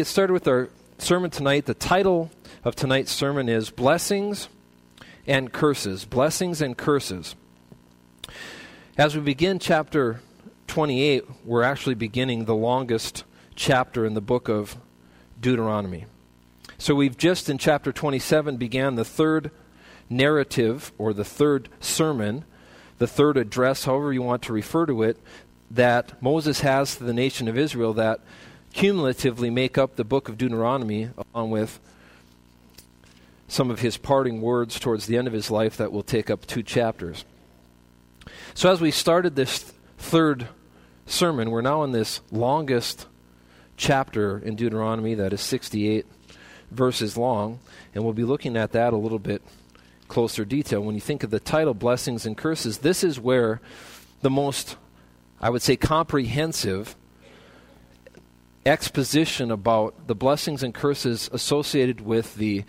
get started with our sermon tonight, the title of tonight's sermon is Blessings and Curses. Blessings and Curses. As we begin chapter 28, we're actually beginning the longest chapter in the book of Deuteronomy. So we've just in chapter 27 began the third narrative or the third sermon, the third address, however you want to refer to it, that Moses has to the nation of Israel that cumulatively make up the book of Deuteronomy, along with some of his parting words towards the end of his life that will take up two chapters. So, as we started this third sermon, we're now in this longest chapter in Deuteronomy that is 68 verses long, and we'll be looking at that a little bit closer detail. When you think of the title, Blessings and Curses, this is where the most, I would say, comprehensive exposition about the blessings and curses associated with the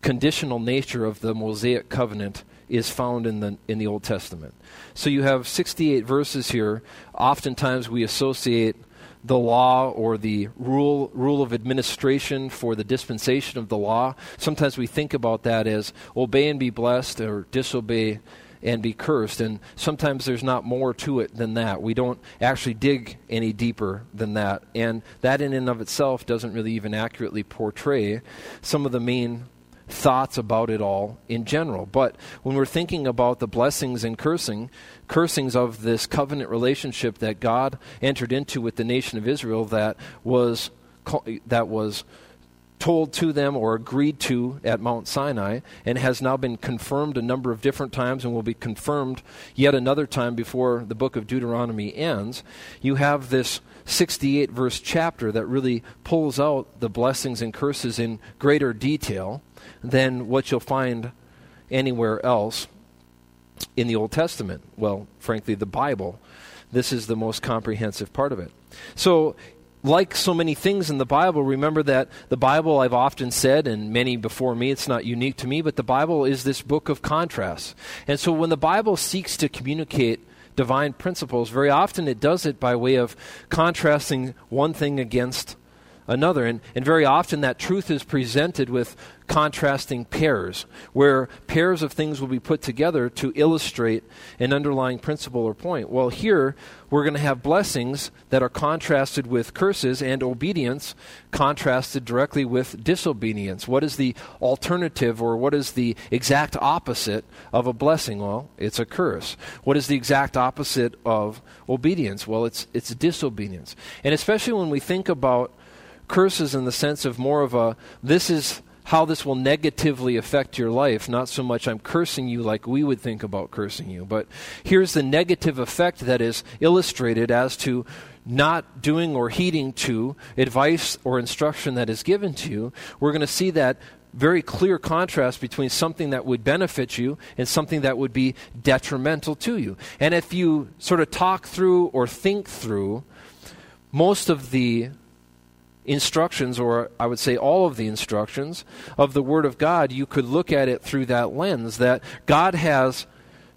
conditional nature of the Mosaic covenant is found in the in the Old Testament. So you have 68 verses here. Oftentimes we associate the law or the rule rule of administration for the dispensation of the law. Sometimes we think about that as obey and be blessed or disobey and be cursed. And sometimes there's not more to it than that. We don't actually dig any deeper than that. And that, in and of itself, doesn't really even accurately portray some of the main thoughts about it all in general. But when we're thinking about the blessings and cursing, cursings of this covenant relationship that God entered into with the nation of Israel that was that was told to them or agreed to at Mount Sinai and has now been confirmed a number of different times and will be confirmed yet another time before the book of Deuteronomy ends, you have this 68 verse chapter that really pulls out the blessings and curses in greater detail than what you'll find anywhere else in the Old Testament. Well, frankly, the Bible. This is the most comprehensive part of it. So like so many things in the Bible, remember that the Bible, I've often said, and many before me, it's not unique to me, but the Bible is this book of contrasts. And so when the Bible seeks to communicate divine principles, very often it does it by way of contrasting one thing against another. And, and very often that truth is presented with contrasting pairs, where pairs of things will be put together to illustrate an underlying principle or point. Well, here we're going to have blessings that are contrasted with curses and obedience contrasted directly with disobedience. What is the alternative or what is the exact opposite of a blessing? Well, it's a curse. What is the exact opposite of obedience? Well, it's, it's disobedience. And especially when we think about curses in the sense of more of a this is how this will negatively affect your life. Not so much I'm cursing you like we would think about cursing you, but here's the negative effect that is illustrated as to not doing or heeding to advice or instruction that is given to you. We're going to see that very clear contrast between something that would benefit you and something that would be detrimental to you. And if you sort of talk through or think through most of the instructions, or I would say all of the instructions of the Word of God, you could look at it through that lens that God has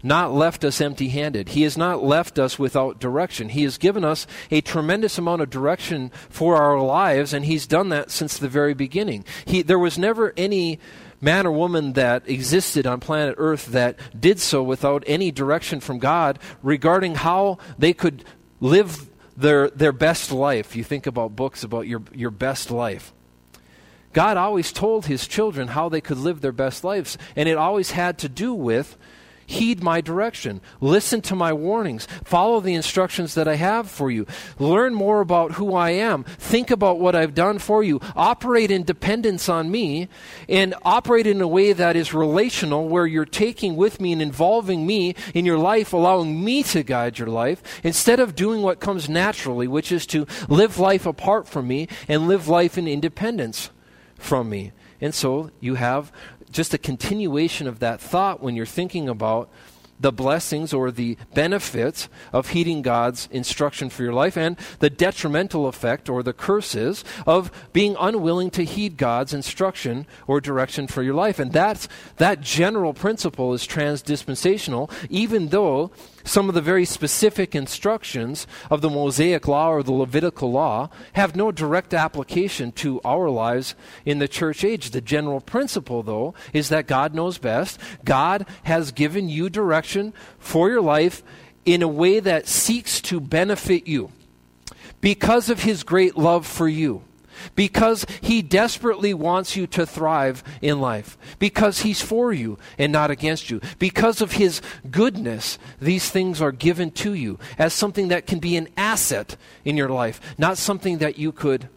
not left us empty handed. He has not left us without direction. He has given us a tremendous amount of direction for our lives, and He's done that since the very beginning. He, there was never any man or woman that existed on planet Earth that did so without any direction from God regarding how they could live their, their best life. You think about books about your, your best life. God always told his children how they could live their best lives, and it always had to do with Heed my direction. Listen to my warnings. Follow the instructions that I have for you. Learn more about who I am. Think about what I've done for you. Operate in dependence on me and operate in a way that is relational, where you're taking with me and involving me in your life, allowing me to guide your life, instead of doing what comes naturally, which is to live life apart from me and live life in independence from me. And so you have just a continuation of that thought when you're thinking about the blessings or the benefits of heeding God's instruction for your life and the detrimental effect or the curses of being unwilling to heed God's instruction or direction for your life. And that's, that general principle is transdispensational, even though some of the very specific instructions of the Mosaic law or the Levitical law have no direct application to our lives in the church age. The general principle, though, is that God knows best. God has given you direction for your life in a way that seeks to benefit you because of his great love for you because He desperately wants you to thrive in life, because He's for you and not against you. Because of His goodness, these things are given to you as something that can be an asset in your life, not something that you could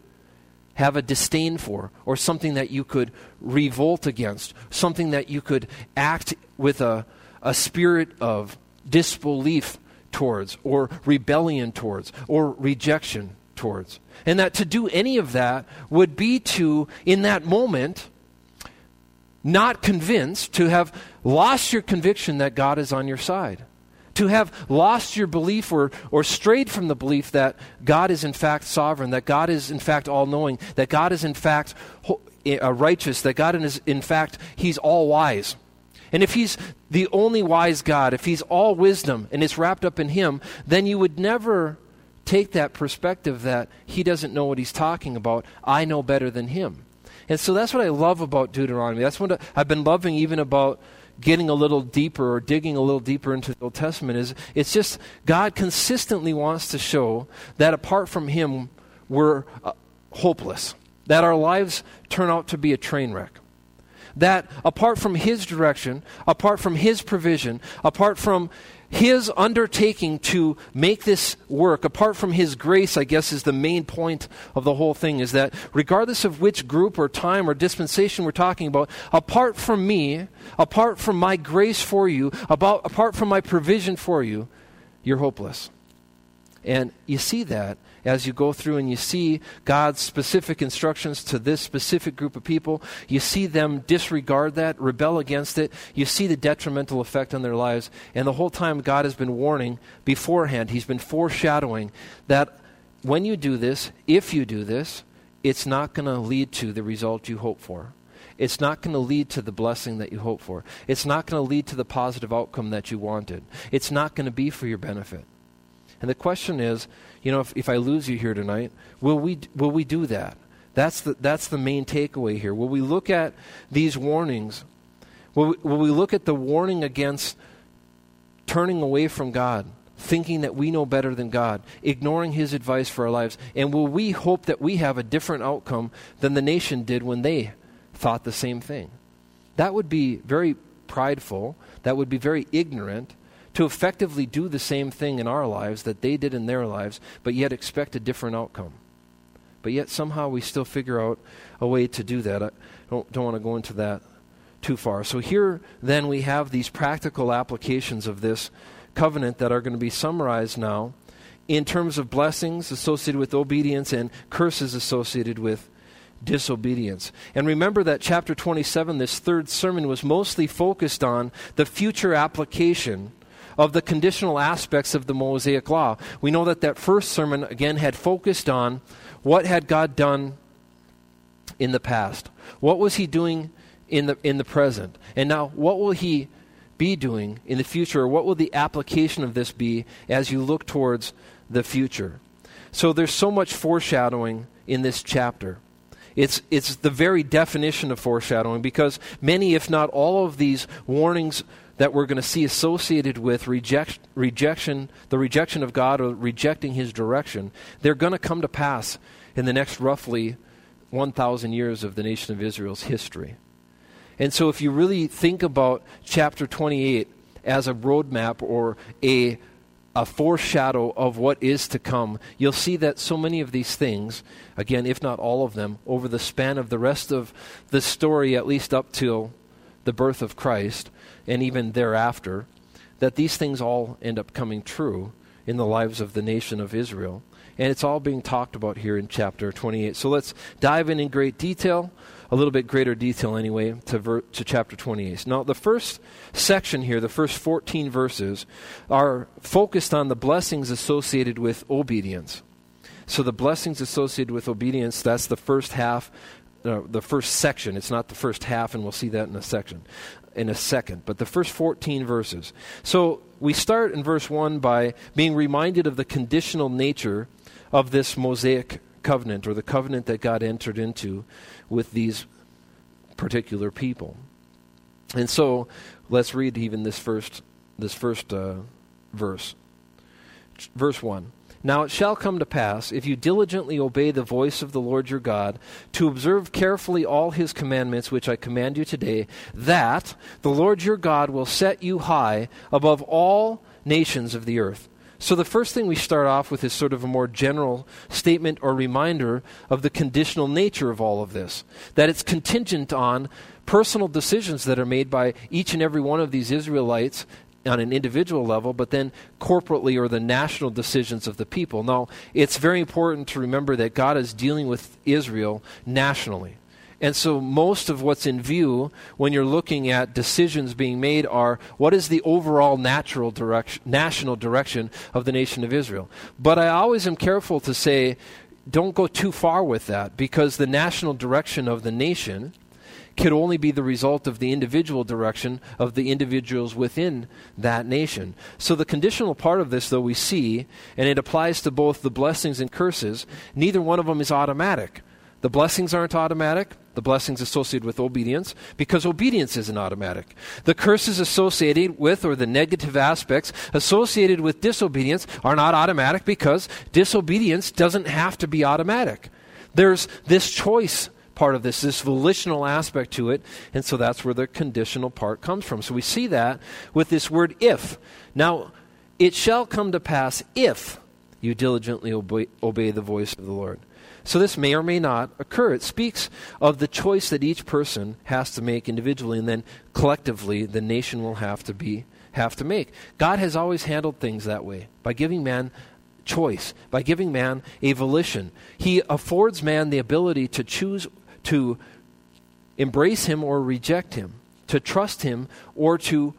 have a disdain for, or something that you could revolt against, something that you could act with a, a spirit of disbelief towards, or rebellion towards, or rejection towards. And that to do any of that would be to, in that moment, not convinced, to have lost your conviction that God is on your side, to have lost your belief or, or strayed from the belief that God is in fact sovereign, that God is in fact all knowing, that God is in fact uh, righteous, that God is in fact, He's all wise. And if He's the only wise God, if He's all wisdom and it's wrapped up in Him, then you would never take that perspective that he doesn't know what he's talking about. I know better than him. And so that's what I love about Deuteronomy. That's what I've been loving even about getting a little deeper or digging a little deeper into the Old Testament is it's just God consistently wants to show that apart from him we're uh, hopeless. That our lives turn out to be a train wreck that apart from His direction, apart from His provision, apart from his undertaking to make this work, apart from his grace, I guess, is the main point of the whole thing, is that regardless of which group or time or dispensation we're talking about, apart from me, apart from my grace for you, about, apart from my provision for you, you're hopeless. And you see that as you go through and you see God's specific instructions to this specific group of people. You see them disregard that, rebel against it. You see the detrimental effect on their lives. And the whole time, God has been warning beforehand, He's been foreshadowing that when you do this, if you do this, it's not going to lead to the result you hope for. It's not going to lead to the blessing that you hope for. It's not going to lead to the positive outcome that you wanted. It's not going to be for your benefit. And the question is, you know, if, if I lose you here tonight, will we, will we do that? That's the, that's the main takeaway here. Will we look at these warnings? Will we, will we look at the warning against turning away from God, thinking that we know better than God, ignoring His advice for our lives? And will we hope that we have a different outcome than the nation did when they thought the same thing? That would be very prideful. That would be very ignorant to effectively do the same thing in our lives that they did in their lives, but yet expect a different outcome. But yet somehow we still figure out a way to do that. I don't, don't want to go into that too far. So here then we have these practical applications of this covenant that are going to be summarized now in terms of blessings associated with obedience and curses associated with disobedience. And remember that chapter 27, this third sermon, was mostly focused on the future application of the conditional aspects of the Mosaic Law. We know that that first sermon, again, had focused on what had God done in the past. What was He doing in the, in the present? And now, what will He be doing in the future? Or what will the application of this be as you look towards the future? So there's so much foreshadowing in this chapter. It's, it's the very definition of foreshadowing because many, if not all, of these warnings that we're going to see associated with reject, rejection, the rejection of God or rejecting His direction, they're going to come to pass in the next roughly 1,000 years of the nation of Israel's history. And so, if you really think about chapter 28 as a roadmap or a, a foreshadow of what is to come, you'll see that so many of these things, again, if not all of them, over the span of the rest of the story, at least up till the birth of Christ, and even thereafter, that these things all end up coming true in the lives of the nation of Israel. And it's all being talked about here in chapter 28. So let's dive in in great detail, a little bit greater detail anyway, to, ver- to chapter 28. Now, the first section here, the first 14 verses, are focused on the blessings associated with obedience. So the blessings associated with obedience, that's the first half, uh, the first section. It's not the first half, and we'll see that in a section in a second, but the first 14 verses. So we start in verse 1 by being reminded of the conditional nature of this Mosaic covenant, or the covenant that God entered into with these particular people. And so let's read even this first, this first uh, verse. Verse 1. Now it shall come to pass, if you diligently obey the voice of the Lord your God, to observe carefully all his commandments which I command you today, that the Lord your God will set you high above all nations of the earth. So the first thing we start off with is sort of a more general statement or reminder of the conditional nature of all of this. That it's contingent on personal decisions that are made by each and every one of these Israelites on an individual level, but then corporately or the national decisions of the people. Now, it's very important to remember that God is dealing with Israel nationally. And so, most of what's in view when you're looking at decisions being made are what is the overall natural direction, national direction of the nation of Israel. But I always am careful to say, don't go too far with that because the national direction of the nation could only be the result of the individual direction of the individuals within that nation. So the conditional part of this, though, we see, and it applies to both the blessings and curses, neither one of them is automatic. The blessings aren't automatic, the blessings associated with obedience, because obedience isn't automatic. The curses associated with, or the negative aspects associated with disobedience, are not automatic because disobedience doesn't have to be automatic. There's this choice part of this, this volitional aspect to it, and so that's where the conditional part comes from. So we see that with this word if. Now, it shall come to pass if you diligently obey, obey the voice of the Lord. So this may or may not occur. It speaks of the choice that each person has to make individually, and then collectively the nation will have to be have to make. God has always handled things that way by giving man choice, by giving man a volition. He affords man the ability to choose to embrace him or reject him, to trust him or to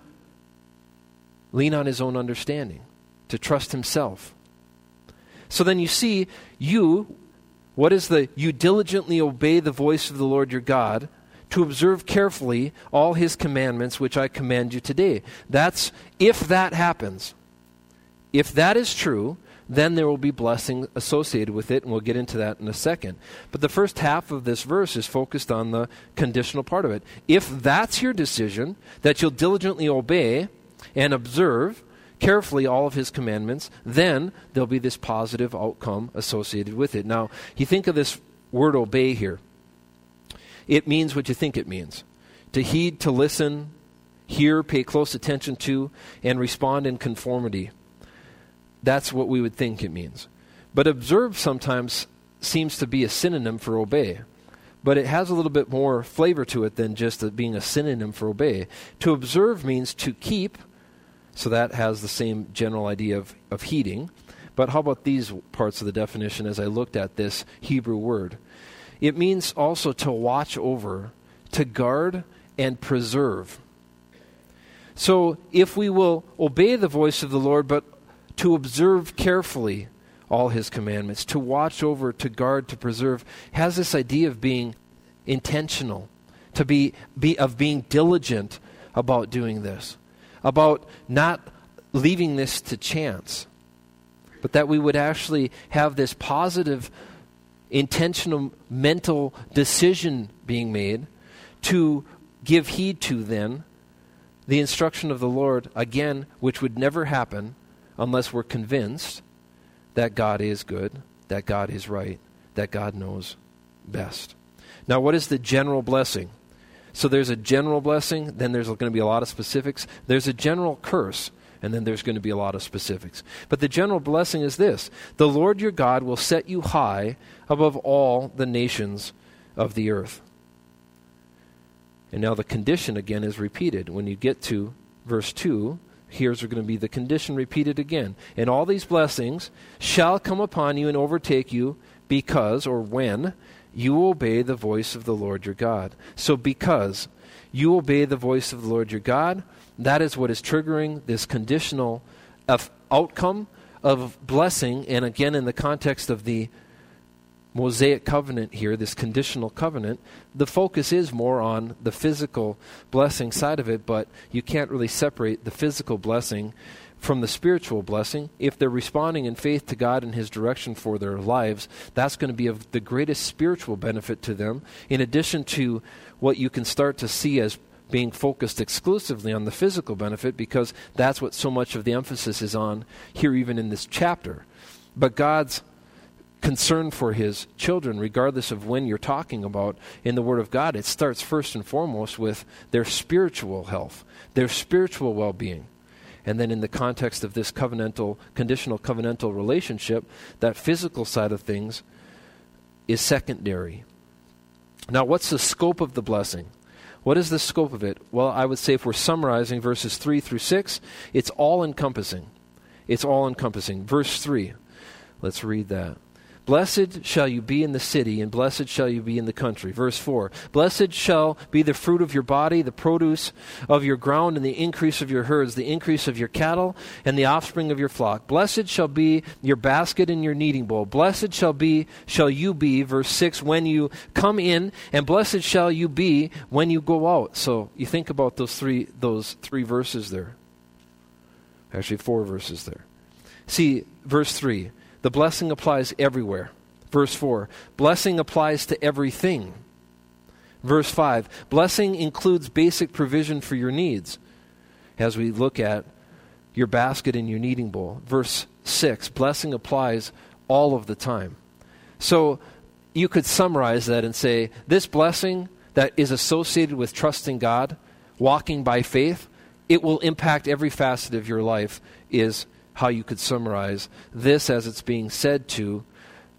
lean on his own understanding, to trust himself. So then you see, you, what is the, you diligently obey the voice of the Lord your God to observe carefully all his commandments which I command you today. That's if that happens. If that is true, then there will be blessing associated with it, and we'll get into that in a second. But the first half of this verse is focused on the conditional part of it. If that's your decision, that you'll diligently obey and observe carefully all of his commandments, then there'll be this positive outcome associated with it. Now, you think of this word obey here. It means what you think it means to heed, to listen, hear, pay close attention to, and respond in conformity that's what we would think it means. But observe sometimes seems to be a synonym for obey. But it has a little bit more flavor to it than just being a synonym for obey. To observe means to keep, so that has the same general idea of, of heeding. But how about these parts of the definition as I looked at this Hebrew word? It means also to watch over, to guard, and preserve. So if we will obey the voice of the Lord, but to observe carefully all his commandments, to watch over, to guard, to preserve, has this idea of being intentional, to be, be of being diligent about doing this, about not leaving this to chance, but that we would actually have this positive, intentional mental decision being made to give heed to then the instruction of the Lord, again, which would never happen unless we're convinced that God is good, that God is right, that God knows best. Now, what is the general blessing? So there's a general blessing, then there's going to be a lot of specifics. There's a general curse, and then there's going to be a lot of specifics. But the general blessing is this The Lord your God will set you high above all the nations of the earth. And now the condition again is repeated. When you get to verse 2, here's going to be the condition repeated again. And all these blessings shall come upon you and overtake you because, or when, you obey the voice of the Lord your God. So, because you obey the voice of the Lord your God, that is what is triggering this conditional of outcome of blessing. And again, in the context of the Mosaic covenant here, this conditional covenant, the focus is more on the physical blessing side of it, but you can't really separate the physical blessing from the spiritual blessing. If they're responding in faith to God and His direction for their lives, that's going to be of the greatest spiritual benefit to them, in addition to what you can start to see as being focused exclusively on the physical benefit, because that's what so much of the emphasis is on here, even in this chapter. But God's concern for his children, regardless of when you're talking about in the Word of God, it starts first and foremost with their spiritual health, their spiritual well being. And then, in the context of this covenantal, conditional covenantal relationship, that physical side of things is secondary. Now, what's the scope of the blessing? What is the scope of it? Well, I would say if we're summarizing verses 3 through 6, it's all encompassing. It's all encompassing. Verse 3, let's read that. Blessed shall you be in the city, and blessed shall you be in the country. Verse 4 Blessed shall be the fruit of your body, the produce of your ground, and the increase of your herds, the increase of your cattle, and the offspring of your flock. Blessed shall be your basket and your kneading bowl. Blessed shall be shall you be, verse 6, when you come in, and blessed shall you be when you go out. So you think about those three those three verses there. Actually four verses there. See, verse 3 the blessing applies everywhere. Verse 4 blessing applies to everything. Verse 5 blessing includes basic provision for your needs as we look at your basket and your kneading bowl. Verse 6 blessing applies all of the time. So you could summarize that and say this blessing that is associated with trusting God, walking by faith, it will impact every facet of your life is how you could summarize this as it's being said to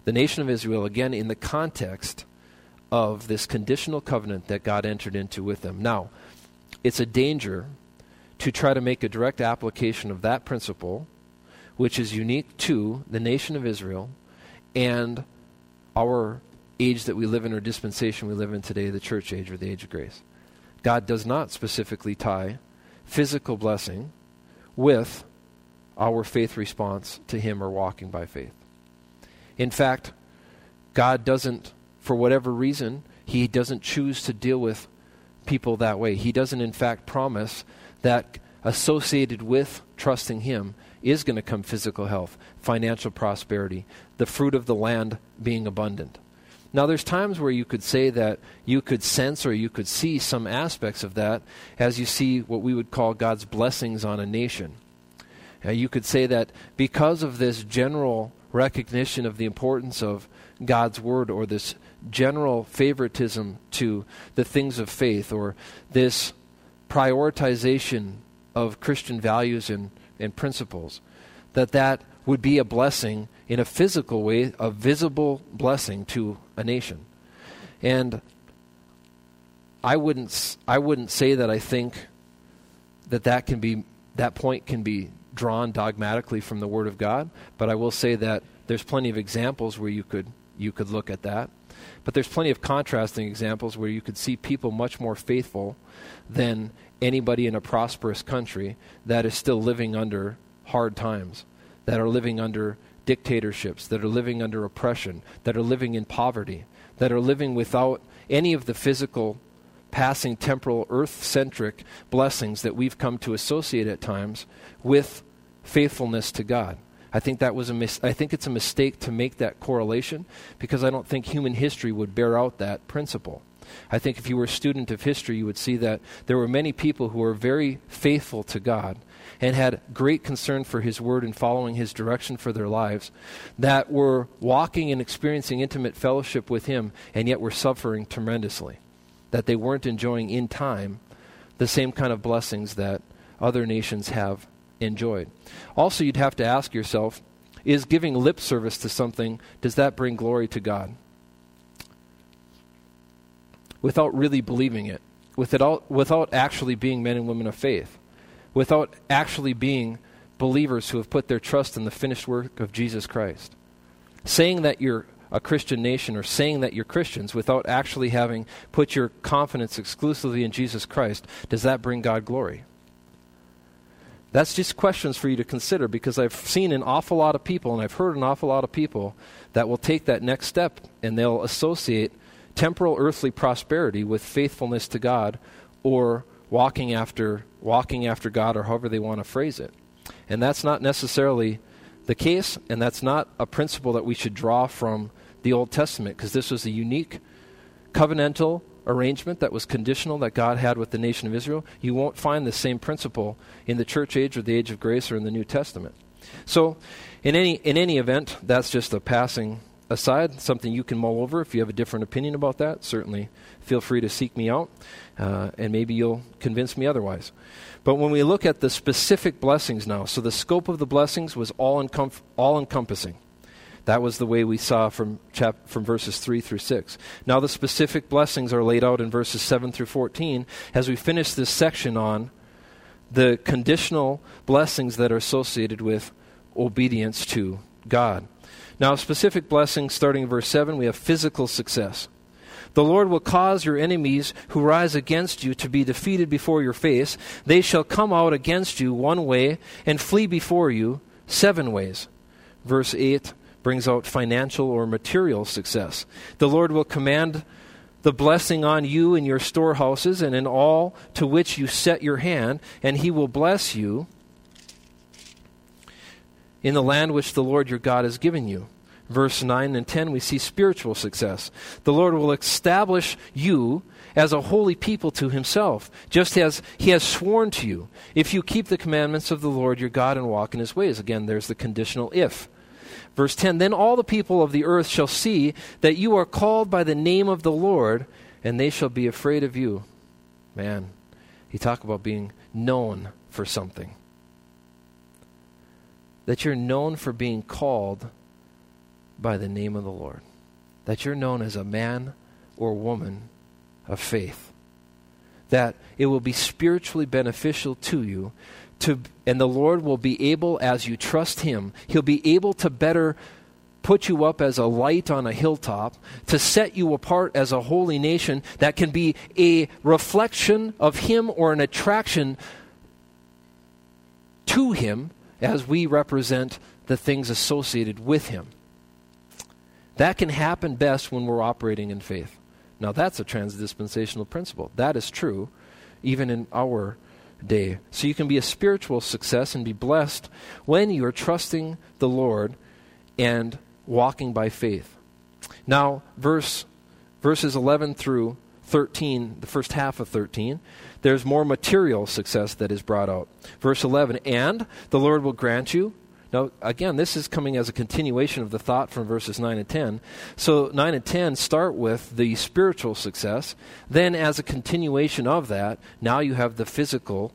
the nation of Israel, again, in the context of this conditional covenant that God entered into with them. Now, it's a danger to try to make a direct application of that principle, which is unique to the nation of Israel and our age that we live in or dispensation we live in today, the church age or the age of grace. God does not specifically tie physical blessing with our faith response to Him or walking by faith. In fact, God doesn't, for whatever reason, He doesn't choose to deal with people that way. He doesn't, in fact, promise that associated with trusting Him is going to come physical health, financial prosperity, the fruit of the land being abundant. Now, there's times where you could say that you could sense or you could see some aspects of that as you see what we would call God's blessings on a nation. Uh, you could say that because of this general recognition of the importance of God's Word or this general favoritism to the things of faith or this prioritization of Christian values and, and principles, that that would be a blessing in a physical way, a visible blessing to a nation. And I wouldn't, I wouldn't say that I think that that can be that point can be drawn dogmatically from the Word of God, but I will say that there's plenty of examples where you could you could look at that. But there's plenty of contrasting examples where you could see people much more faithful than anybody in a prosperous country that is still living under hard times, that are living under dictatorships, that are living under oppression, that are living in poverty, that are living without any of the physical passing temporal earth centric blessings that we've come to associate at times with faithfulness to God. I think that was a mis- I think it's a mistake to make that correlation because I don't think human history would bear out that principle. I think if you were a student of history, you would see that there were many people who were very faithful to God and had great concern for His Word and following His direction for their lives that were walking and experiencing intimate fellowship with Him and yet were suffering tremendously that they weren't enjoying in time the same kind of blessings that other nations have enjoyed. Also, you'd have to ask yourself is giving lip service to something, does that bring glory to God? Without really believing it, without, without actually being men and women of faith, without actually being believers who have put their trust in the finished work of Jesus Christ. Saying that you're a Christian nation or saying that you're Christians without actually having put your confidence exclusively in Jesus Christ, does that bring God glory? That's just questions for you to consider because I've seen an awful lot of people and I've heard an awful lot of people that will take that next step and they'll associate temporal earthly prosperity with faithfulness to God or walking after walking after God or however they want to phrase it. And that's not necessarily the case and that's not a principle that we should draw from the Old Testament because this was a unique covenantal arrangement that was conditional that God had with the nation of Israel. You won't find the same principle in the church age or the age of grace or in the New Testament. So, in any in any event, that's just a passing aside, something you can mull over. If you have a different opinion about that, certainly feel free to seek me out, uh, and maybe you'll convince me otherwise. But when we look at the specific blessings now, so the scope of the blessings was all, encom- all encompassing. That was the way we saw from, chap- from verses 3 through 6. Now, the specific blessings are laid out in verses 7 through 14 as we finish this section on the conditional blessings that are associated with obedience to God. Now, specific blessings, starting in verse 7, we have physical success. The Lord will cause your enemies who rise against you to be defeated before your face. They shall come out against you one way and flee before you seven ways. Verse 8 brings out financial or material success. The Lord will command the blessing on you in your storehouses and in all to which you set your hand, and he will bless you in the land which the Lord your God has given you. Verse 9 and 10, we see spiritual success. The Lord will establish you as a holy people to himself, just as he has sworn to you, if you keep the commandments of the Lord your God and walk in his ways. Again, there's the conditional if. Verse 10 Then all the people of the earth shall see that you are called by the name of the Lord, and they shall be afraid of you. Man, you talk about being known for something. That you're known for being called by the name of the Lord. That you're known as a man or woman of faith. That it will be spiritually beneficial to you to, and the Lord will be able, as you trust Him, He'll be able to better put you up as a light on a hilltop, to set you apart as a holy nation that can be a reflection of Him or an attraction to Him as we represent the things associated with Him. That can happen best when we're operating in faith. Now, that's a transdispensational principle. That is true even in our day. So you can be a spiritual success and be blessed when you are trusting the Lord and walking by faith. Now, verse verses 11 through 13, the first half of 13, there's more material success that is brought out. Verse 11, and the Lord will grant you now, again, this is coming as a continuation of the thought from verses 9 and 10. So, 9 and 10 start with the spiritual success. Then, as a continuation of that, now you have the physical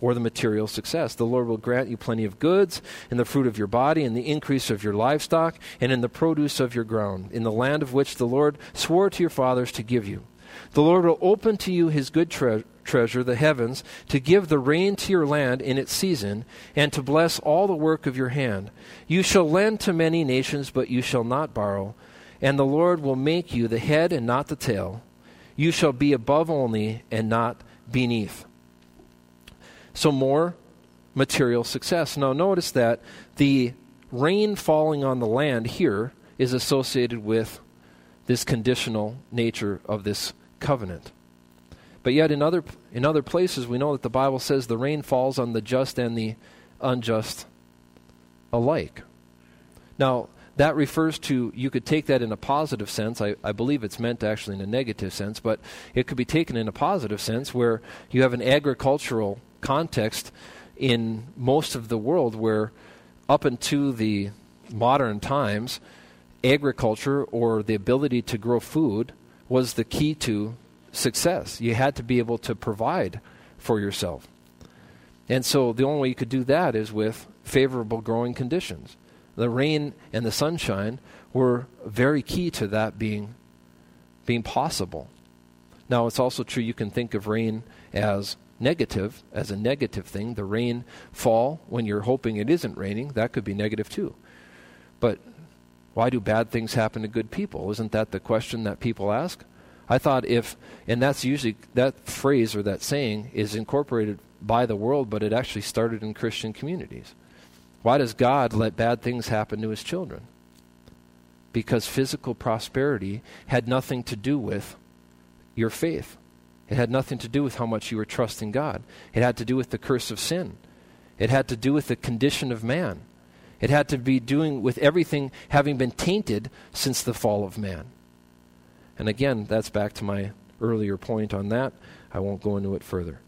or the material success. The Lord will grant you plenty of goods in the fruit of your body, in the increase of your livestock, and in the produce of your ground, in the land of which the Lord swore to your fathers to give you. The Lord will open to you his good tre- treasure, the heavens, to give the rain to your land in its season, and to bless all the work of your hand. You shall lend to many nations, but you shall not borrow. And the Lord will make you the head and not the tail. You shall be above only and not beneath. So, more material success. Now, notice that the rain falling on the land here is associated with this conditional nature of this covenant. But yet, in other, in other places, we know that the Bible says the rain falls on the just and the unjust alike. Now, that refers to, you could take that in a positive sense. I, I believe it's meant actually in a negative sense, but it could be taken in a positive sense where you have an agricultural context in most of the world where, up into the modern times, agriculture or the ability to grow food was the key to success. You had to be able to provide for yourself. And so the only way you could do that is with favorable growing conditions. The rain and the sunshine were very key to that being being possible. Now it's also true you can think of rain as negative, as a negative thing. The rain fall when you're hoping it isn't raining, that could be negative too. But why do bad things happen to good people? Isn't that the question that people ask? I thought if And that's usually, that phrase or that saying is incorporated by the world, but it actually started in Christian communities. Why does God let bad things happen to his children? Because physical prosperity had nothing to do with your faith. It had nothing to do with how much you were trusting God. It had to do with the curse of sin. It had to do with the condition of man. It had to be doing with everything having been tainted since the fall of man. And again, that's back to my earlier point on that. I won't go into it further.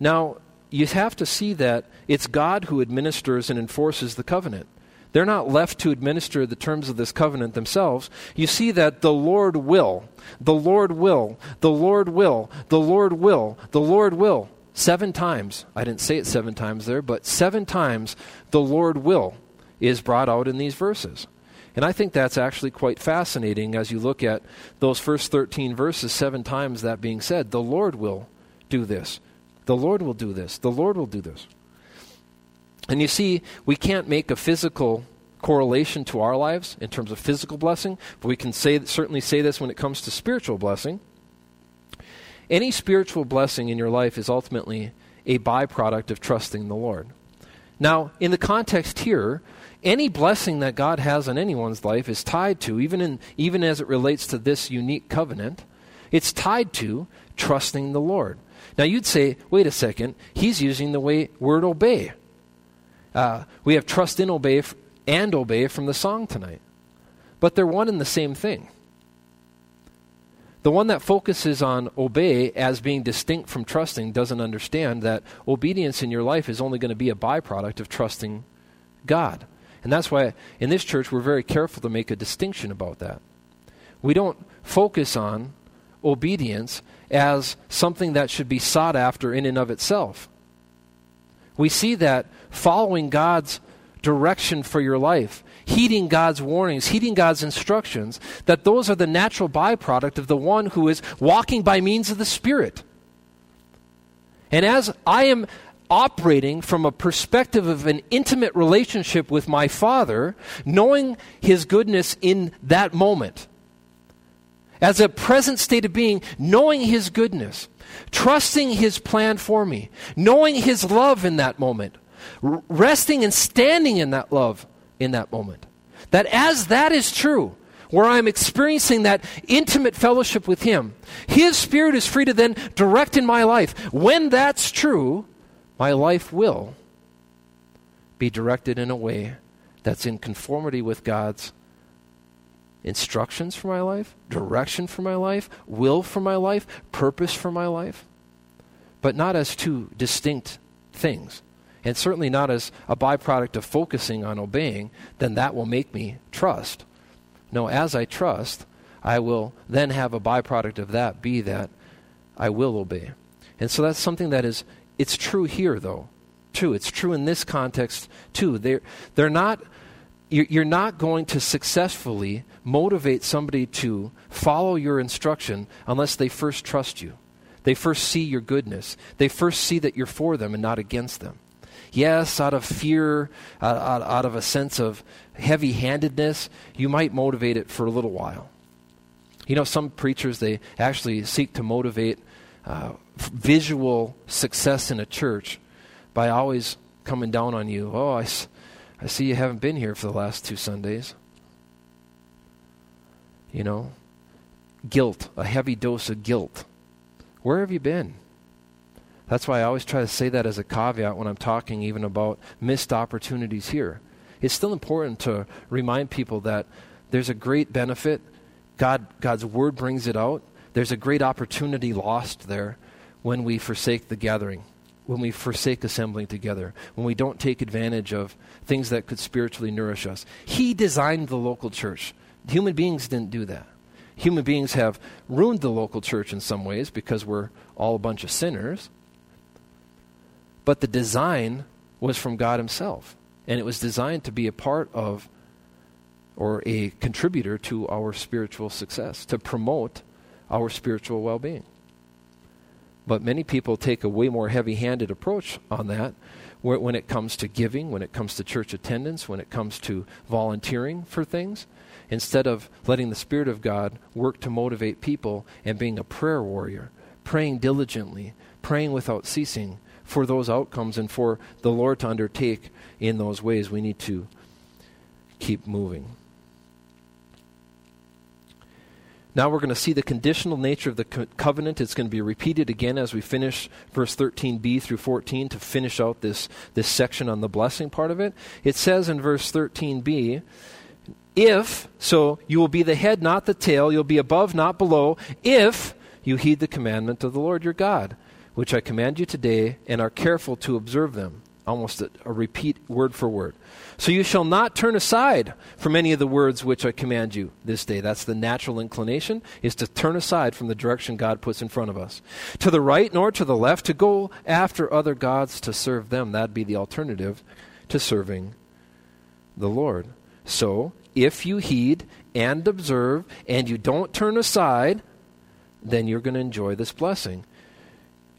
Now, you have to see that it's God who administers and enforces the covenant. They're not left to administer the terms of this covenant themselves. You see that the Lord will, the Lord will, the Lord will, the Lord will, the Lord will. Seven times. I didn't say it seven times there, but seven times the Lord will is brought out in these verses. And I think that's actually quite fascinating as you look at those first 13 verses, seven times that being said. The Lord will do this. The Lord will do this. The Lord will do this. And you see, we can't make a physical correlation to our lives in terms of physical blessing, but we can say, certainly say this when it comes to spiritual blessing. Any spiritual blessing in your life is ultimately a byproduct of trusting the Lord. Now, in the context here, any blessing that God has on anyone's life is tied to, even, in, even as it relates to this unique covenant, it's tied to trusting the Lord. Now, you'd say, wait a second, he's using the way, word obey. Uh, we have trust in obey f- and obey from the song tonight. But they're one and the same thing. The one that focuses on obey as being distinct from trusting doesn't understand that obedience in your life is only going to be a byproduct of trusting God. And that's why in this church we're very careful to make a distinction about that. We don't focus on obedience as something that should be sought after in and of itself. We see that following God's direction for your life heeding God's warnings, heeding God's instructions, that those are the natural byproduct of the one who is walking by means of the Spirit. And as I am operating from a perspective of an intimate relationship with my Father, knowing His goodness in that moment, as a present state of being, knowing His goodness, trusting His plan for me, knowing His love in that moment, resting and standing in that love, in that moment. That as that is true, where I'm experiencing that intimate fellowship with Him, His Spirit is free to then direct in my life. When that's true, my life will be directed in a way that's in conformity with God's instructions for my life, direction for my life, will for my life, purpose for my life, but not as two distinct things and certainly not as a byproduct of focusing on obeying, then that will make me trust. No, as I trust, I will then have a byproduct of that be that I will obey. And so that's something that is, it's true here though. True. It's true in this context too. They're, they're not, you're not going to successfully motivate somebody to follow your instruction unless they first trust you. They first see your goodness. They first see that you're for them and not against them. Yes, out of fear, out, out, out of a sense of heavy handedness, you might motivate it for a little while. You know, some preachers, they actually seek to motivate uh, visual success in a church by always coming down on you. Oh, I, I see you haven't been here for the last two Sundays. You know, guilt, a heavy dose of guilt. Where have you been? That's why I always try to say that as a caveat when I'm talking even about missed opportunities here. It's still important to remind people that there's a great benefit. God, God's word brings it out. There's a great opportunity lost there when we forsake the gathering, when we forsake assembling together, when we don't take advantage of things that could spiritually nourish us. He designed the local church. Human beings didn't do that. Human beings have ruined the local church in some ways because we're all a bunch of sinners. But the design was from God Himself. And it was designed to be a part of or a contributor to our spiritual success, to promote our spiritual well being. But many people take a way more heavy handed approach on that when it comes to giving, when it comes to church attendance, when it comes to volunteering for things, instead of letting the Spirit of God work to motivate people and being a prayer warrior, praying diligently, praying without ceasing for those outcomes and for the Lord to undertake in those ways, we need to keep moving. Now we're going to see the conditional nature of the co- covenant. It's going to be repeated again as we finish verse 13b through 14 to finish out this, this section on the blessing part of it. It says in verse 13b, if, so you will be the head, not the tail, you'll be above, not below, if you heed the commandment of the Lord your God, which I command you today, and are careful to observe them. Almost a, a repeat word for word. So you shall not turn aside from any of the words which I command you this day. That's the natural inclination, is to turn aside from the direction God puts in front of us. To the right nor to the left, to go after other gods to serve them. That'd be the alternative to serving the Lord. So, if you heed and observe and you don't turn aside, then you're going to enjoy this blessing.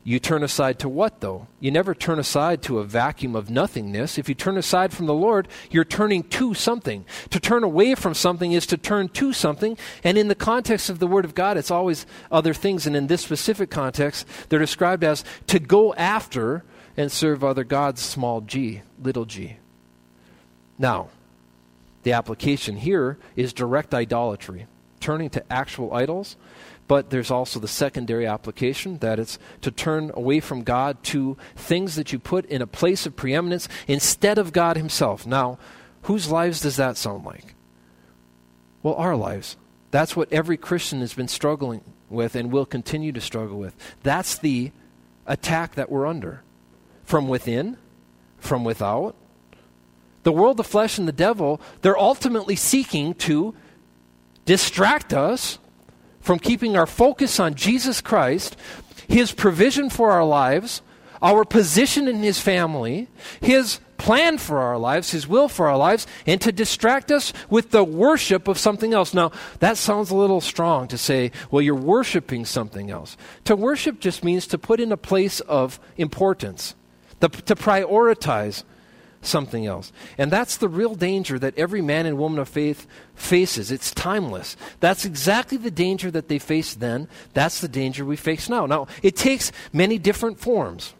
You turn aside to what, though? You never turn aside to a vacuum of nothingness. If you turn aside from the Lord, you're turning to something. To turn away from something is to turn to something. And in the context of the Word of God, it's always other things. And in this specific context, they're described as to go after and serve other gods, small g, little g. Now, the application here is direct idolatry, turning to actual idols but there's also the secondary application that it's to turn away from God to things that you put in a place of preeminence instead of God Himself. Now, whose lives does that sound like? Well, our lives. That's what every Christian has been struggling with and will continue to struggle with. That's the attack that we're under. From within, from without. The world, the flesh, and the devil, they're ultimately seeking to distract us from keeping our focus on Jesus Christ, His provision for our lives, our position in His family, His plan for our lives, His will for our lives, and to distract us with the worship of something else. Now, that sounds a little strong to say, well, you're worshiping something else. To worship just means to put in a place of importance, to, to prioritize something else. And that's the real danger that every man and woman of faith faces. It's timeless. That's exactly the danger that they faced then. That's the danger we face now. Now, it takes many different forms.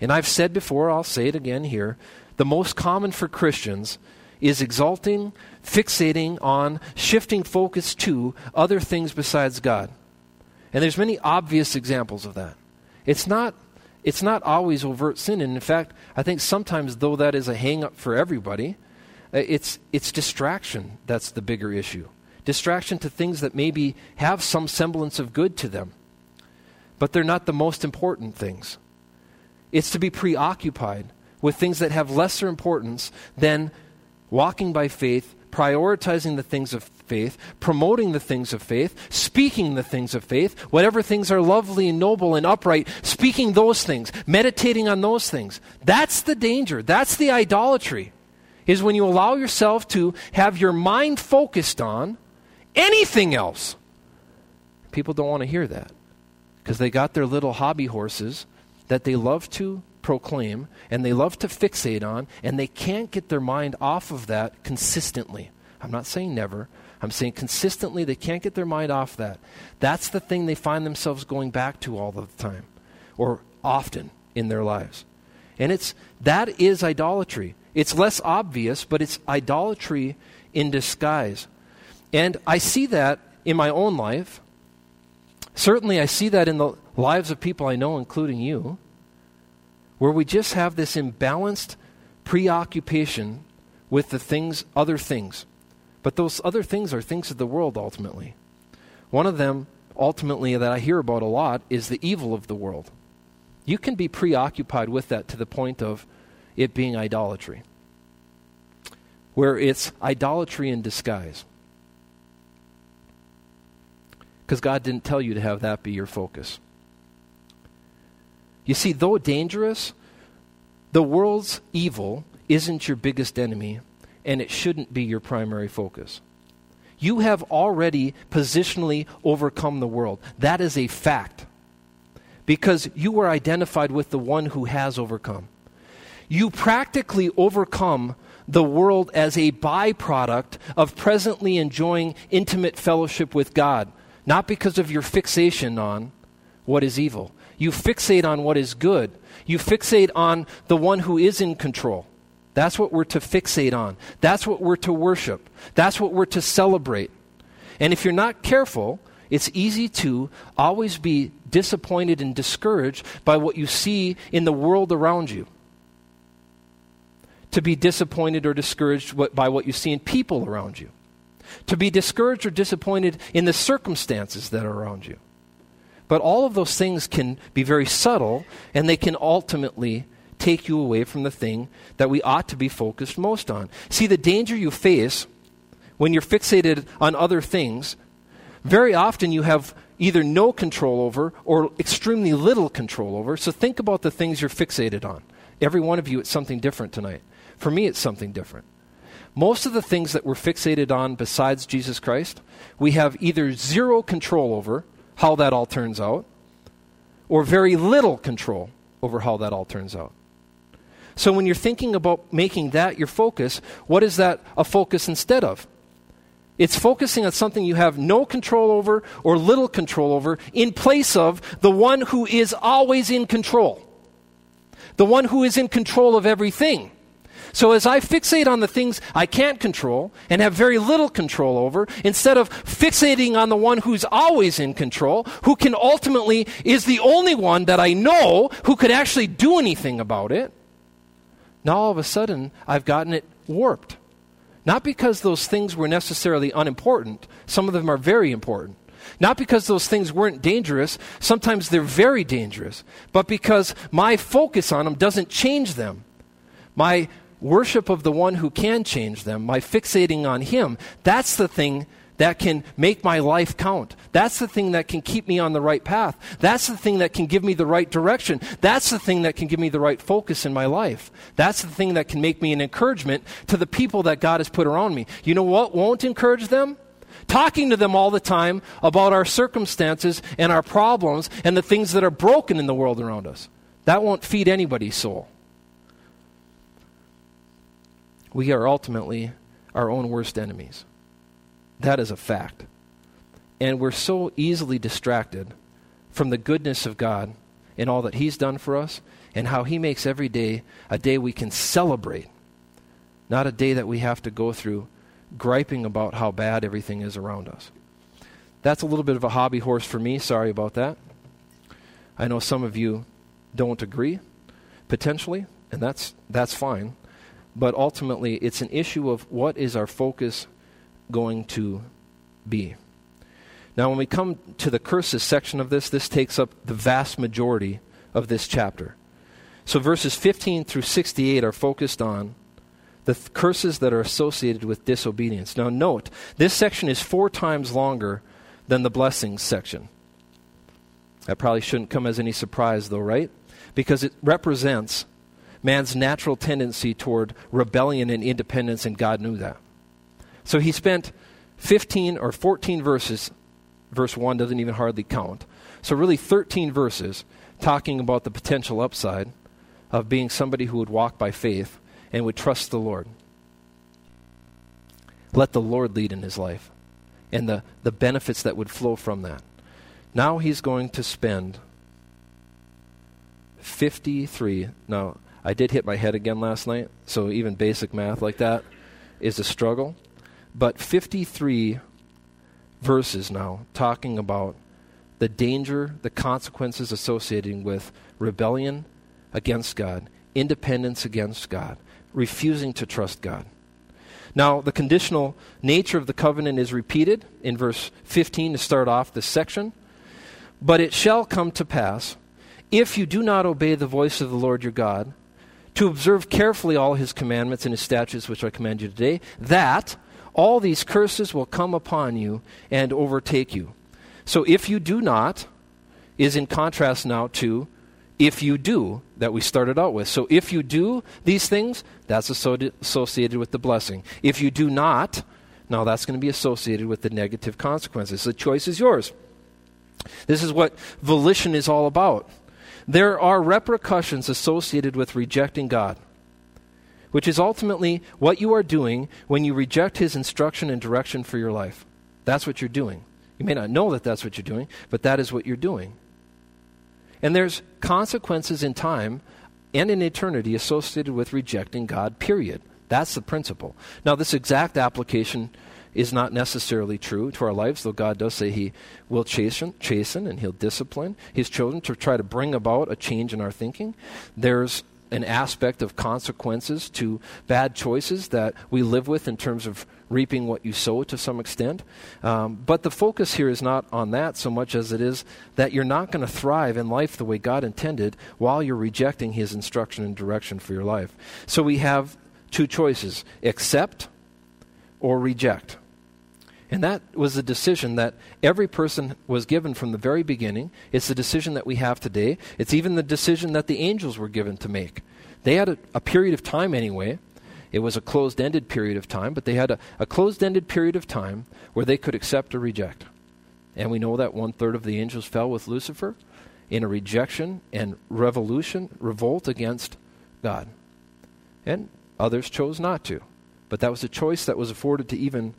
And I've said before, I'll say it again here the most common for Christians is exalting, fixating on, shifting focus to other things besides God. And there's many obvious examples of that. It's not it's not always overt sin. And in fact, I think sometimes, though that is a hang up for everybody, uh, it's, it's distraction that's the bigger issue. Distraction to things that maybe have some semblance of good to them, but they're not the most important things. It's to be preoccupied with things that have lesser importance than walking by faith prioritizing the things of faith, promoting the things of faith, speaking the things of faith, whatever things are lovely and noble and upright, speaking those things, meditating on those things. That's the danger. That's the idolatry. Is when you allow yourself to have your mind focused on anything else. People don't want to hear that because they got their little hobby horses that they love to proclaim and they love to fixate on, and they can't get their mind off of that consistently. I'm not saying never. I'm saying consistently they can't get their mind off that. That's the thing they find themselves going back to all the time or often in their lives. And it's that is idolatry. It's less obvious, but it's idolatry in disguise. And I see that in my own life. Certainly I see that in the lives of people I know including you where we just have this imbalanced preoccupation with the things, other things. But those other things are things of the world ultimately. One of them, ultimately, that I hear about a lot is the evil of the world. You can be preoccupied with that to the point of it being idolatry, where it's idolatry in disguise. Because God didn't tell you to have that be your focus. You see, though dangerous, the world's evil isn't your biggest enemy, and it shouldn't be your primary focus. You have already positionally overcome the world. That is a fact. because you were identified with the one who has overcome. You practically overcome the world as a byproduct of presently enjoying intimate fellowship with God, not because of your fixation on what is evil. You fixate on what is good. You fixate on the one who is in control. That's what we're to fixate on. That's what we're to worship. That's what we're to celebrate. And if you're not careful, it's easy to always be disappointed and discouraged by what you see in the world around you. To be disappointed or discouraged by what you see in people around you. To be discouraged or disappointed in the circumstances that are around you. But all of those things can be very subtle and they can ultimately take you away from the thing that we ought to be focused most on. See, the danger you face when you're fixated on other things very often you have either no control over or extremely little control over. So think about the things you're fixated on. Every one of you, it's something different tonight. For me, it's something different. Most of the things that we're fixated on besides Jesus Christ, we have either zero control over how that all turns out, or very little control over how that all turns out. So when you're thinking about making that your focus, what is that a focus instead of? It's focusing on something you have no control over or little control over in place of the one who is always in control. The one who is in control of everything. So as I fixate on the things I can't control and have very little control over, instead of fixating on the one who's always in control, who can ultimately is the only one that I know who could actually do anything about it, now all of a sudden I've gotten it warped. Not because those things were necessarily unimportant, some of them are very important. Not because those things weren't dangerous, sometimes they're very dangerous, but because my focus on them doesn't change them. My worship of the one who can change them, my fixating on him, that's the thing that can make my life count. That's the thing that can keep me on the right path. That's the thing that can give me the right direction. That's the thing that can give me the right focus in my life. That's the thing that can make me an encouragement to the people that God has put around me. You know what won't encourage them? Talking to them all the time about our circumstances and our problems and the things that are broken in the world around us. That won't feed anybody's soul. We are ultimately our own worst enemies. That is a fact. And we're so easily distracted from the goodness of God and all that He's done for us and how He makes every day a day we can celebrate, not a day that we have to go through griping about how bad everything is around us. That's a little bit of a hobby horse for me. Sorry about that. I know some of you don't agree, potentially, and that's, that's fine. But ultimately, it's an issue of what is our focus going to be. Now, when we come to the curses section of this, this takes up the vast majority of this chapter. So, verses 15 through 68 are focused on the th- curses that are associated with disobedience. Now, note, this section is four times longer than the blessings section. That probably shouldn't come as any surprise, though, right? Because it represents man's natural tendency toward rebellion and independence, and God knew that. So he spent 15 or 14 verses, verse 1 doesn't even hardly count. So, really, 13 verses talking about the potential upside of being somebody who would walk by faith and would trust the Lord. Let the Lord lead in his life and the, the benefits that would flow from that. Now he's going to spend 53. Now, I did hit my head again last night, so even basic math like that is a struggle but 53 verses now talking about the danger, the consequences associated with rebellion against God, independence against God, refusing to trust God. Now, the conditional nature of the covenant is repeated in verse 15 to start off this section. But it shall come to pass, if you do not obey the voice of the Lord your God, to observe carefully all his commandments and his statutes which I command you today, that all these curses will come upon you and overtake you. So if you do not, is in contrast now to if you do that we started out with. So if you do these things, that's associated with the blessing. If you do not, now that's going to be associated with the negative consequences. The choice is yours. This is what volition is all about. There are repercussions associated with rejecting God, which is ultimately what you are doing when you reject His instruction and direction for your life. That's what you're doing. You may not know that that's what you're doing, but that is what you're doing. And there's consequences in time and in eternity associated with rejecting God, period. That's the principle. Now, this exact application is not necessarily true to our lives, though God does say He will chasten, chasten and He'll discipline His children to try to bring about a change in our thinking. There's an aspect of consequences to bad choices that we live with in terms of reaping what you sow to some extent. Um, but the focus here is not on that so much as it is that you're not going to thrive in life the way God intended while you're rejecting His instruction and direction for your life. So we have two choices accept or reject. And that was the decision that every person was given from the very beginning. It's the decision that we have today. It's even the decision that the angels were given to make. They had a, a period of time anyway. It was a closed ended period of time, but they had a, a closed ended period of time where they could accept or reject. And we know that one third of the angels fell with Lucifer in a rejection and revolution, revolt against God. And others chose not to. But that was a choice that was afforded to even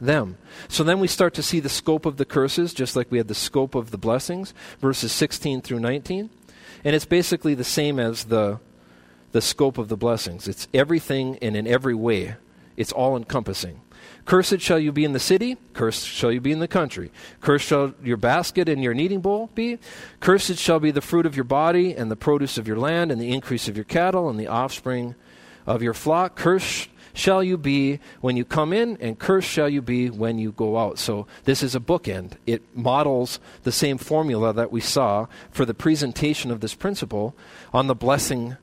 them. So then we start to see the scope of the curses, just like we had the scope of the blessings, verses 16 through 19. And it's basically the same as the, the scope of the blessings. It's everything and in every way, it's all encompassing. Cursed shall you be in the city, cursed shall you be in the country. Cursed shall your basket and your kneading bowl be. Cursed shall be the fruit of your body, and the produce of your land, and the increase of your cattle, and the offspring of your flock. Cursed shall you be when you come in, and cursed shall you be when you go out. So this is a bookend. It models the same formula that we saw for the presentation of this principle on the blessing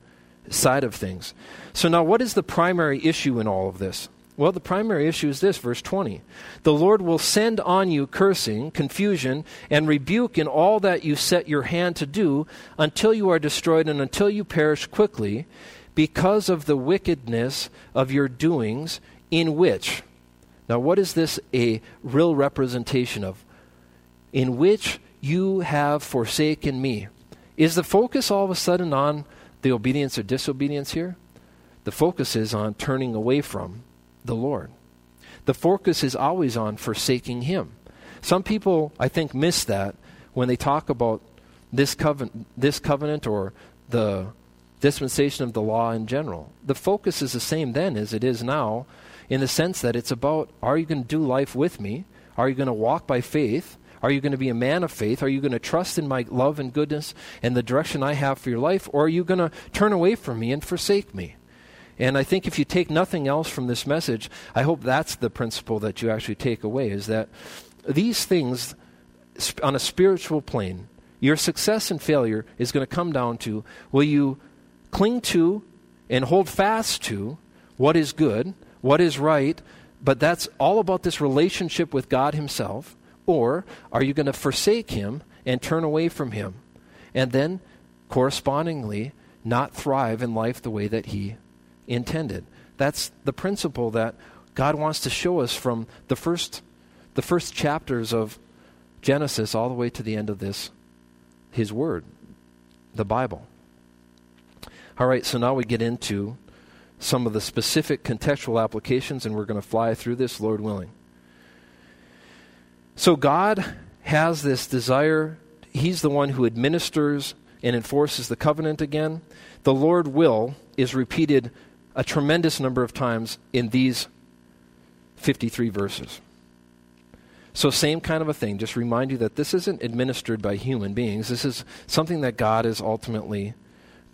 side of things. So now, what is the primary issue in all of this? Well, the primary issue is this, verse 20. The Lord will send on you cursing, confusion, and rebuke in all that you set your hand to do until you are destroyed and until you perish quickly because of the wickedness of your doings, in which, now what is this a real representation of? In which you have forsaken me. Is the focus all of a sudden on the obedience or disobedience here? The focus is on turning away from the Lord. The focus is always on forsaking Him. Some people, I think, miss that when they talk about this covenant, this covenant or the dispensation of the law in general. The focus is the same then as it is now, in the sense that it's about are you going to do life with me? Are you going to walk by faith? Are you going to be a man of faith? Are you going to trust in my love and goodness and the direction I have for your life? Or are you going to turn away from me and forsake me? And I think if you take nothing else from this message, I hope that's the principle that you actually take away is that these things on a spiritual plane, your success and failure is going to come down to will you cling to and hold fast to what is good, what is right, but that's all about this relationship with God Himself? Or are you going to forsake Him and turn away from Him? And then, correspondingly, not thrive in life the way that He intended. That's the principle that God wants to show us from the first, the first chapters of Genesis all the way to the end of this, His Word, the Bible. All right, so now we get into some of the specific contextual applications, and we're going to fly through this, Lord willing. So, God has this desire. He's the one who administers and enforces the covenant again. The Lord will is repeated a tremendous number of times in these 53 verses. So, same kind of a thing. Just remind you that this isn't administered by human beings. This is something that God is ultimately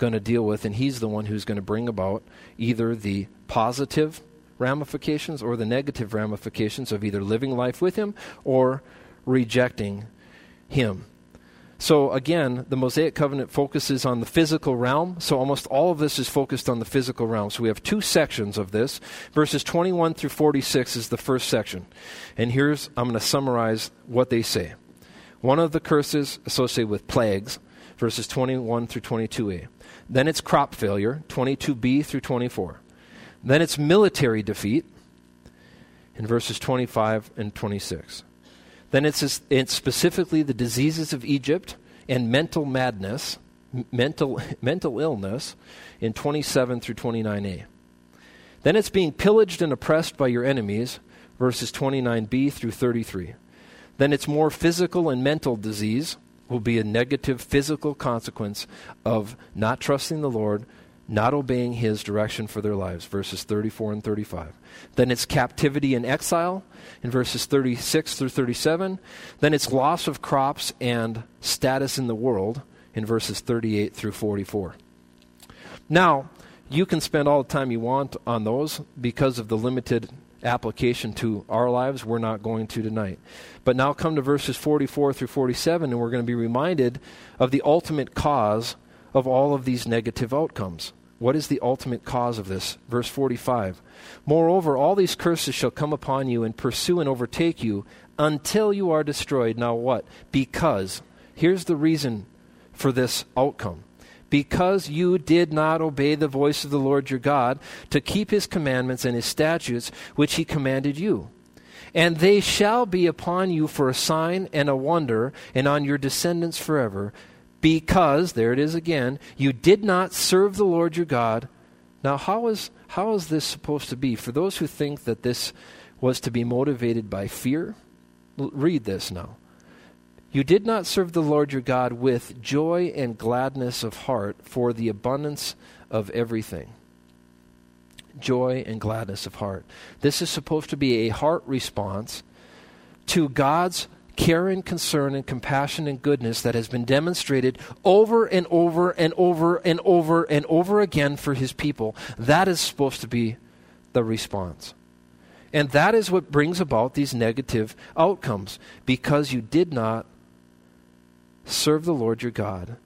going to deal with, and He's the one who's going to bring about either the positive ramifications or the negative ramifications of either living life with Him or rejecting Him. So, again, the Mosaic covenant focuses on the physical realm. So, almost all of this is focused on the physical realm. So, we have two sections of this. Verses 21 through 46 is the first section. And here's, I'm going to summarize what they say. One of the curses associated with plagues, verses 21 through 22a. Then it's crop failure, 22b through 24. Then it's military defeat in verses 25 and 26. Then it's, it's specifically the diseases of Egypt and mental madness, mental, mental illness in 27 through 29a. Then it's being pillaged and oppressed by your enemies, verses 29b through 33. Then it's more physical and mental disease will be a negative physical consequence of not trusting the Lord, not obeying his direction for their lives, verses 34 and 35. Then it's captivity and exile in verses 36 through 37. Then it's loss of crops and status in the world in verses 38 through 44. Now, you can spend all the time you want on those because of the limited application to our lives. We're not going to tonight. But now come to verses 44 through 47, and we're going to be reminded of the ultimate cause of all of these negative outcomes. What is the ultimate cause of this? Verse 45 Moreover, all these curses shall come upon you and pursue and overtake you until you are destroyed. Now, what? Because. Here's the reason for this outcome because you did not obey the voice of the Lord your God to keep his commandments and his statutes, which he commanded you. And they shall be upon you for a sign and a wonder, and on your descendants forever, because, there it is again, you did not serve the Lord your God. Now, how is, how is this supposed to be? For those who think that this was to be motivated by fear, read this now. You did not serve the Lord your God with joy and gladness of heart for the abundance of everything. Joy and gladness of heart. This is supposed to be a heart response to God's care and concern and compassion and goodness that has been demonstrated over and over and over and over and over again for his people. That is supposed to be the response. And that is what brings about these negative outcomes because you did not serve the Lord your God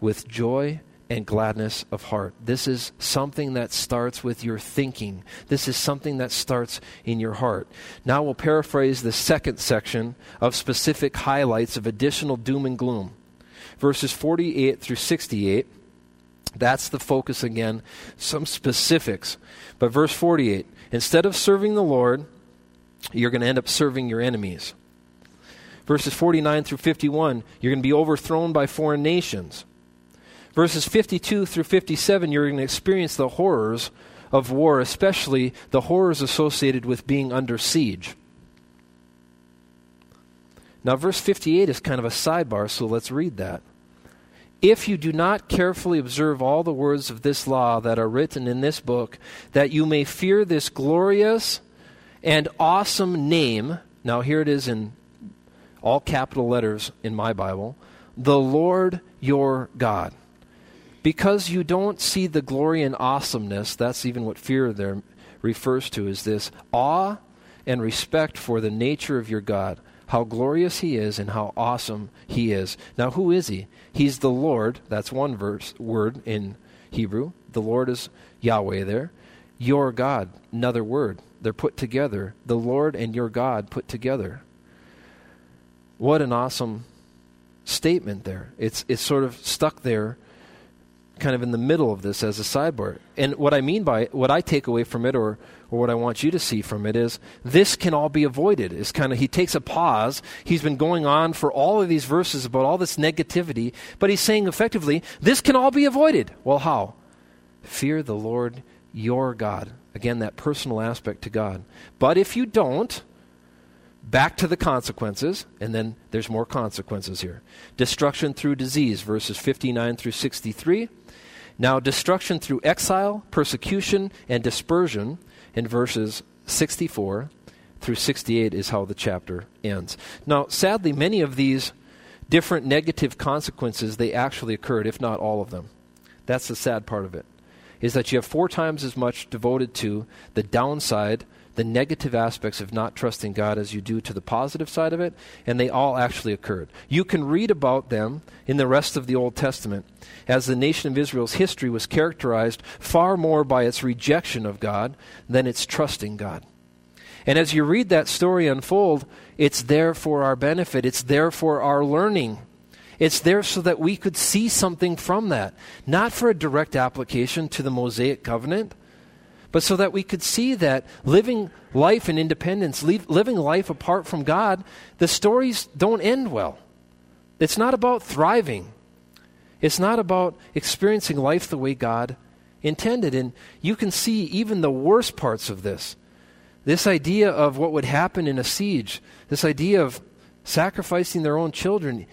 with joy and gladness of heart. This is something that starts with your thinking. This is something that starts in your heart. Now we'll paraphrase the second section of specific highlights of additional doom and gloom. Verses 48 through 68. That's the focus again. Some specifics. But verse 48 instead of serving the Lord, you're going to end up serving your enemies verses 49 through 51, you're going to be overthrown by foreign nations. Verses 52 through 57, you're going to experience the horrors of war, especially the horrors associated with being under siege. Now, verse 58 is kind of a sidebar, so let's read that. If you do not carefully observe all the words of this law that are written in this book, that you may fear this glorious and awesome name. Now, here it is in all capital letters in my Bible, the Lord your God. Because you don't see the glory and awesomeness, that's even what fear there refers to, is this awe and respect for the nature of your God, how glorious He is and how awesome He is. Now, who is He? He's the Lord. That's one verse word in Hebrew. The Lord is Yahweh there. Your God, another word. They're put together. The Lord and your God put together. What an awesome statement there. It's, it's sort of stuck there, kind of in the middle of this as a sidebar. And what I mean by what I take away from it, or, or what I want you to see from it, is this can all be avoided. Is kind of he takes a pause. He's been going on for all of these verses about all this negativity, but he's saying effectively, this can all be avoided. Well, how? Fear the Lord your God. Again, that personal aspect to God. But if you don't, back to the consequences, and then there's more consequences here. Destruction through disease, verses 59 through 63. Now, destruction through exile, persecution, and dispersion in verses 64 through 68 is how the chapter ends. Now, sadly, many of these different negative consequences, they actually occurred, if not all of them. That's the sad part of it, is that you have four times as much devoted to the downside the negative aspects of not trusting God as you do to the positive side of it, and they all actually occurred. You can read about them in the rest of the Old Testament, as the nation of Israel's history was characterized far more by its rejection of God than its trusting God. And as you read that story unfold, it's there for our benefit, it's there for our learning. It's there so that we could see something from that, not for a direct application to the Mosaic covenant but so that we could see that living life in independence, living life apart from God, the stories don't end well. It's not about thriving, it's not about experiencing life the way God intended. And you can see even the worst parts of this. This idea of what would happen in a siege, this idea of sacrificing their own children.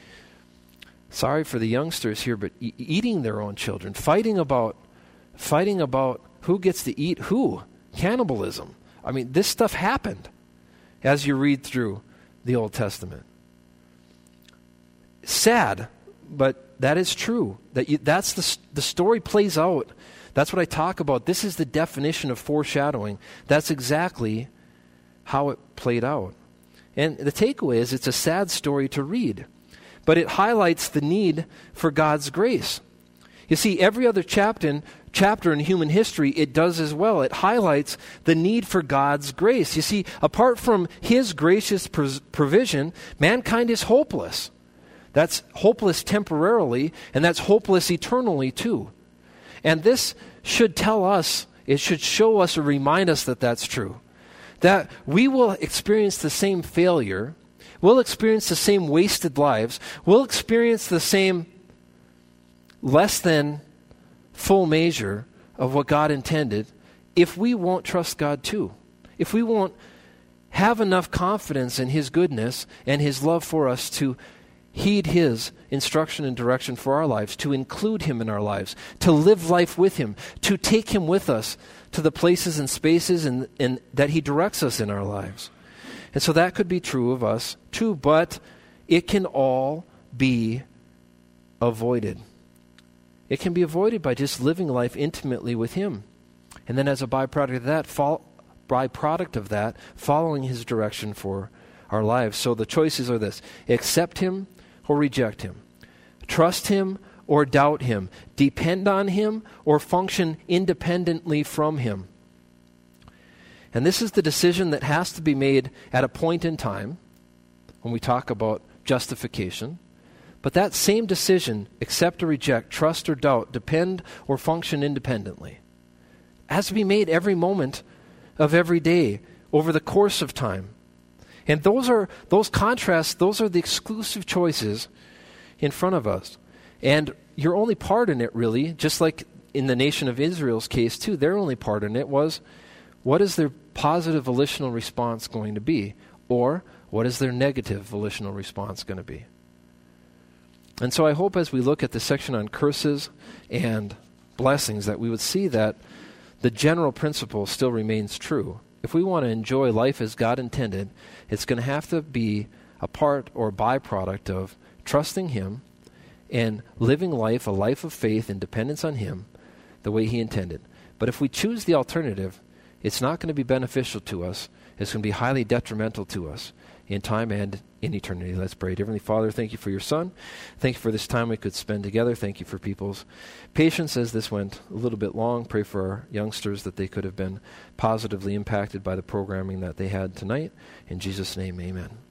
Sorry for the youngsters here, but e- eating their own children, fighting about, fighting about who gets to eat who, cannibalism. I mean, this stuff happened as you read through the Old Testament. Sad, but that is true. That you, that's the the story plays out that's what I talk about. This is the definition of foreshadowing. That's exactly how it played out. And the takeaway is it's a sad story to read, but it highlights the need for God's grace. You see, every other chapter chapter in human history, it does as well. It highlights the need for God's grace. You see, apart from His gracious provision, mankind is hopeless. That's hopeless temporarily, and that's hopeless eternally, too. And this should tell us, it should show us or remind us that that's true. That we will experience the same failure, we'll experience the same wasted lives, we'll experience the same less than full measure of what God intended if we won't trust God too. If we won't have enough confidence in His goodness and His love for us to heed His instruction and direction for our lives, to include Him in our lives, to live life with Him, to take Him with us to the places and spaces and, and that He directs us in our lives. And so that could be true of us too, but it can all be avoided. It can be avoided by just living life intimately with Him. And then, as a byproduct of that, byproduct of that, following His direction for our lives. So the choices are this accept Him or reject Him, trust Him or doubt Him, depend on Him or function independently from Him. And this is the decision that has to be made at a point in time when we talk about justification. But that same decision, accept or reject, trust or doubt, depend or function independently, has to be made every moment of every day over the course of time. And those are those contrasts, those are the exclusive choices in front of us. And your only part in it really, just like in the nation of Israel's case too, their only part in it was what is their positive volitional response going to be? Or what is their negative volitional response going to be? And so I hope as we look at the section on curses and blessings that we would see that the general principle still remains true if we want to enjoy life as God intended, it's going to have to be a part or byproduct of trusting Him and living life, a life of faith and dependence on Him, the way He intended. But if we choose the alternative, it's not going to be beneficial to us. It's going to be highly detrimental to us in time and in eternity. Let's pray. Heavenly Father, thank you for your Son. Thank you for this time we could spend together. Thank you for people's patience as this went a little bit long. Pray for our youngsters that they could have been positively impacted by the programming that they had tonight. In Jesus' name, amen.